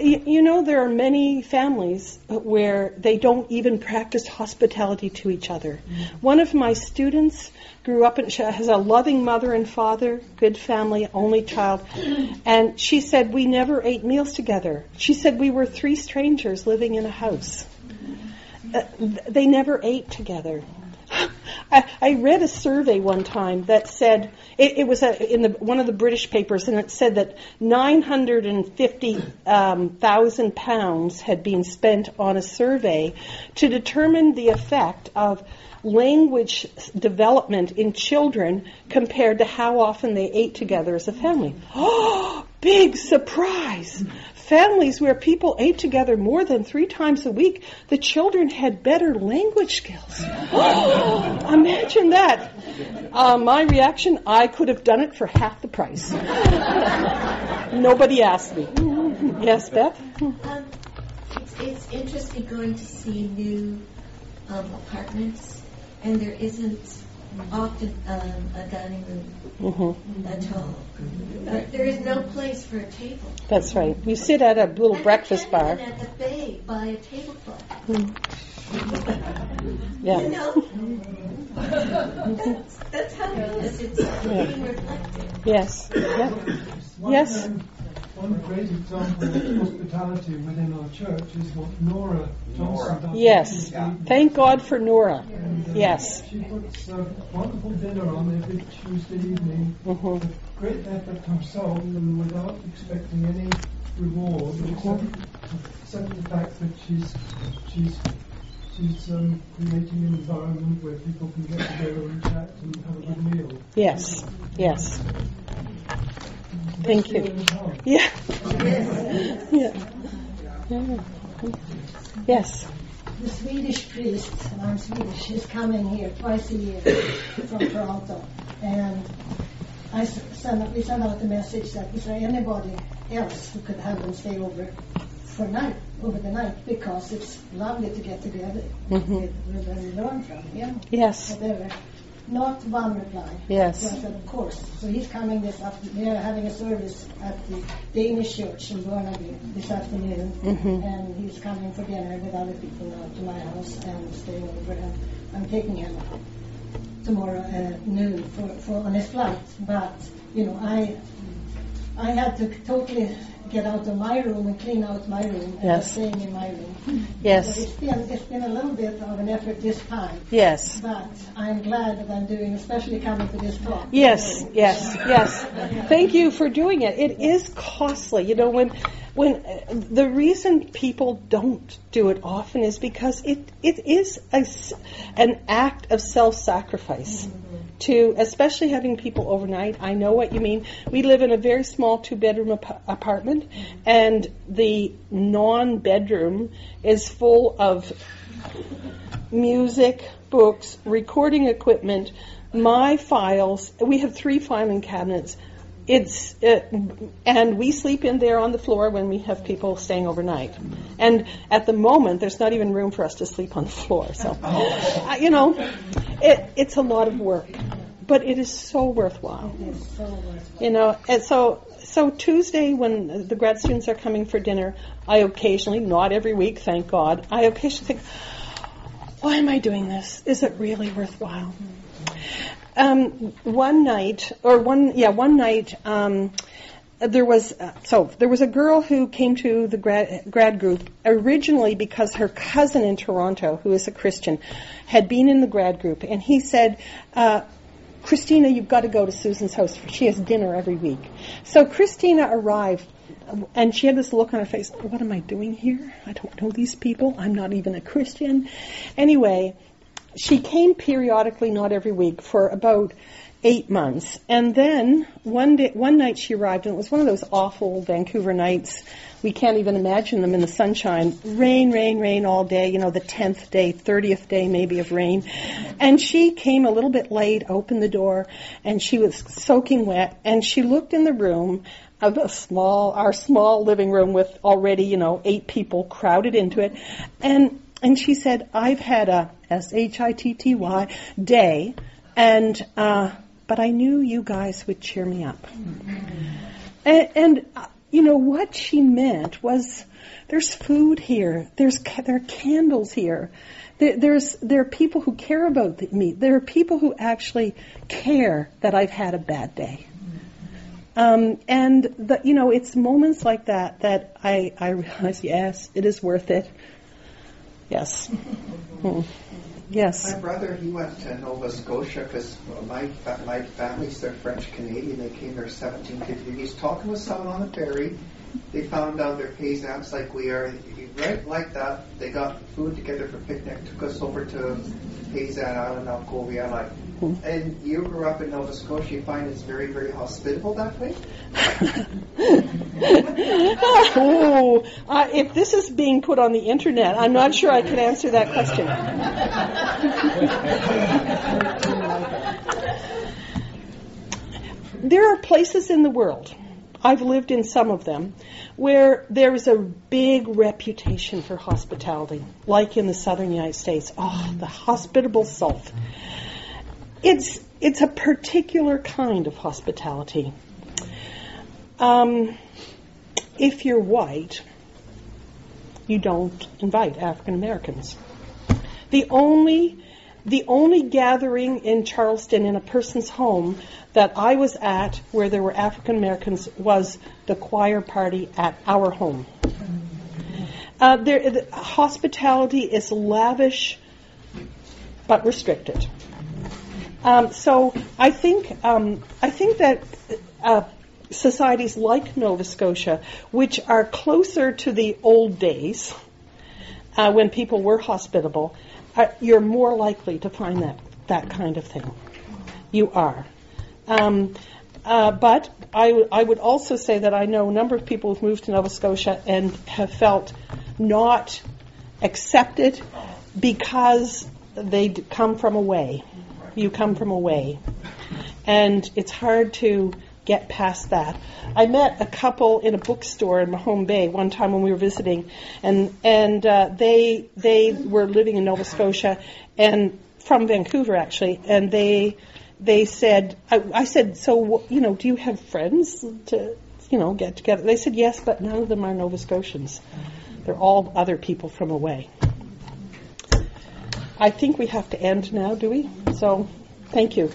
You, know, there are many families where they don't even practice hospitality to each other. Mm-hmm. One of my students grew up and has a loving mother and father, good family, only child. And she said we never ate meals together. She said we were three strangers living in a house. Uh, they never ate together. I, I read a survey one time that said it, it was a, in the, one of the British papers, and it said that 950,000 um, pounds had been spent on a survey to determine the effect of language development in children compared to how often they ate together as a family. Oh, big surprise! Families where people ate together more than three times a week, the children had better language skills. Imagine that. Uh, my reaction, I could have done it for half the price. Nobody asked me. Yes, Beth? Um,
it's, it's interesting going to see new um, apartments and there isn't often um, a dining room mm-hmm. at all. There is no place for a table.
That's right. You sit at a little
and
breakfast bar.
at the bay by a tablecloth. Mm.
yeah.
You know, that's, that's how it is. It's yeah. being reflected.
Yes.
One,
Yes.
One great example of hospitality within our church is what Nora Johnson
Nora.
does.
Yes.
Tuesday evening.
Thank God for Nora.
And, uh,
Yes.
She puts a wonderful dinner on every Tuesday evening
Mhm.
with great effort herself and without expecting any reward except, except the fact that she's she's she's um, creating an environment where people can get together and chat and have a good meal.
Yes. Yes. Thank you. Yeah. yeah. Yeah. Yes.
The Swedish priest, and I'm Swedish, is coming here twice a year from Toronto. And I send, we send out the message that is there anybody else who could have them stay over for night, over the night, because it's lovely to get together
Mhm.
with, with and learn from him,
Yes.
whatever. Not one reply.
Yes.
So I said, of course. So he's coming this afternoon. They are having a service at the Danish church in Burnaby this afternoon.
Mhm.
And he's coming for dinner with other people now to my house and staying over. And I'm taking him tomorrow uh, noon for, for on his flight. But, you know, I I had to totally get out of my room and clean out my room and
Yes.
just staying in my room. So
Yes.
it's been, it's been a little bit of an effort this time.
Yes.
But I'm glad that I'm doing, especially coming to this talk.
Yes, yes, yes. Thank you for doing it. It is costly. You know, when when uh, the reason people don't do it often is because it it is a an act of self-sacrifice. To especially having people overnight, I know what you mean. We live in a very small two-bedroom ap- apartment, and the non-bedroom is full of music, books, recording equipment, my files. We have three filing cabinets. It's uh, and we sleep in there on the floor when we have people staying overnight. And at the moment, there's not even room for us to sleep on the floor. So, uh, you know, it, it's a lot of work, but it is so worthwhile.
So worthwhile.
You know, and so so Tuesday when the grad students are coming for dinner, I occasionally, not every week, thank God, I occasionally think, why am I doing this? Is it really worthwhile? Um, one night, or one, yeah, one night, um, there was uh, so there was a girl who came to the grad, grad group originally because her cousin in Toronto, who is a Christian, had been in the grad group, and he said. Uh, Christina, you've got to go to Susan's house. She has dinner every week. So Christina arrived, and she had this look on her face. What am I doing here? I don't know these people. I'm not even a Christian. Anyway, she came periodically, not every week, for about eight months. And then one day, one night she arrived, and it was one of those awful Vancouver nights. We can't even imagine them in the sunshine. Rain, rain, rain all day. You know, the tenth day, thirtieth day maybe of rain. And she came a little bit late, opened the door, and she was soaking wet. And she looked in the room of a small, our small living room with already, you know, eight people crowded into it. And and she said, "I've had a S H I T T Y day, and uh, but I knew you guys would cheer me up." And, and you know what she meant was, there's food here. There's there are candles here. There, there's there are people who care about me. There are people who actually care that I've had a bad day. Um, and the, you know, it's moments like that that I, I realize, yes, it is worth it. Yes. Hmm. Yes.
My brother, he went to Nova Scotia because my my family's they're French Canadian. They came there 1750. He's talking with someone on the ferry. They found out they're paysans like we are. Right like that, they got food together for picnic. Took us over to Paysan Island, Alcovia. Like, and you grew up in Nova Scotia. You find it's very, very hospitable that way.
oh, uh, if this is being put on the internet, I'm not sure I can answer that question. there are places in the world, I've lived in some of them, where there is a big reputation for hospitality, like in the southern United States. Oh, the hospitable South. It's it's a particular kind of hospitality. Um, if you're white, you don't invite African Americans. The only the only gathering in Charleston in a person's home that I was at where there were African Americans was the choir party at our home. Uh, there, the hospitality is lavish but restricted. Um, so I think um, I think that uh, societies like Nova Scotia, which are closer to the old days uh, when people were hospitable, are, you're more likely to find that that kind of thing. You are. Um, uh, but I, w- I would also say that I know a number of people who've moved to Nova Scotia and have felt not accepted because they d- come from away. You come from away. And it's hard to get past that. I met a couple in a bookstore in Mahone Bay one time when we were visiting, and and uh, they they were living in Nova Scotia and from Vancouver actually, and they they said I, I said so you know do you have friends to you know get together? They said yes, but none of them are Nova Scotians. They're all other people from away. I think we have to end now, do we? So, thank you.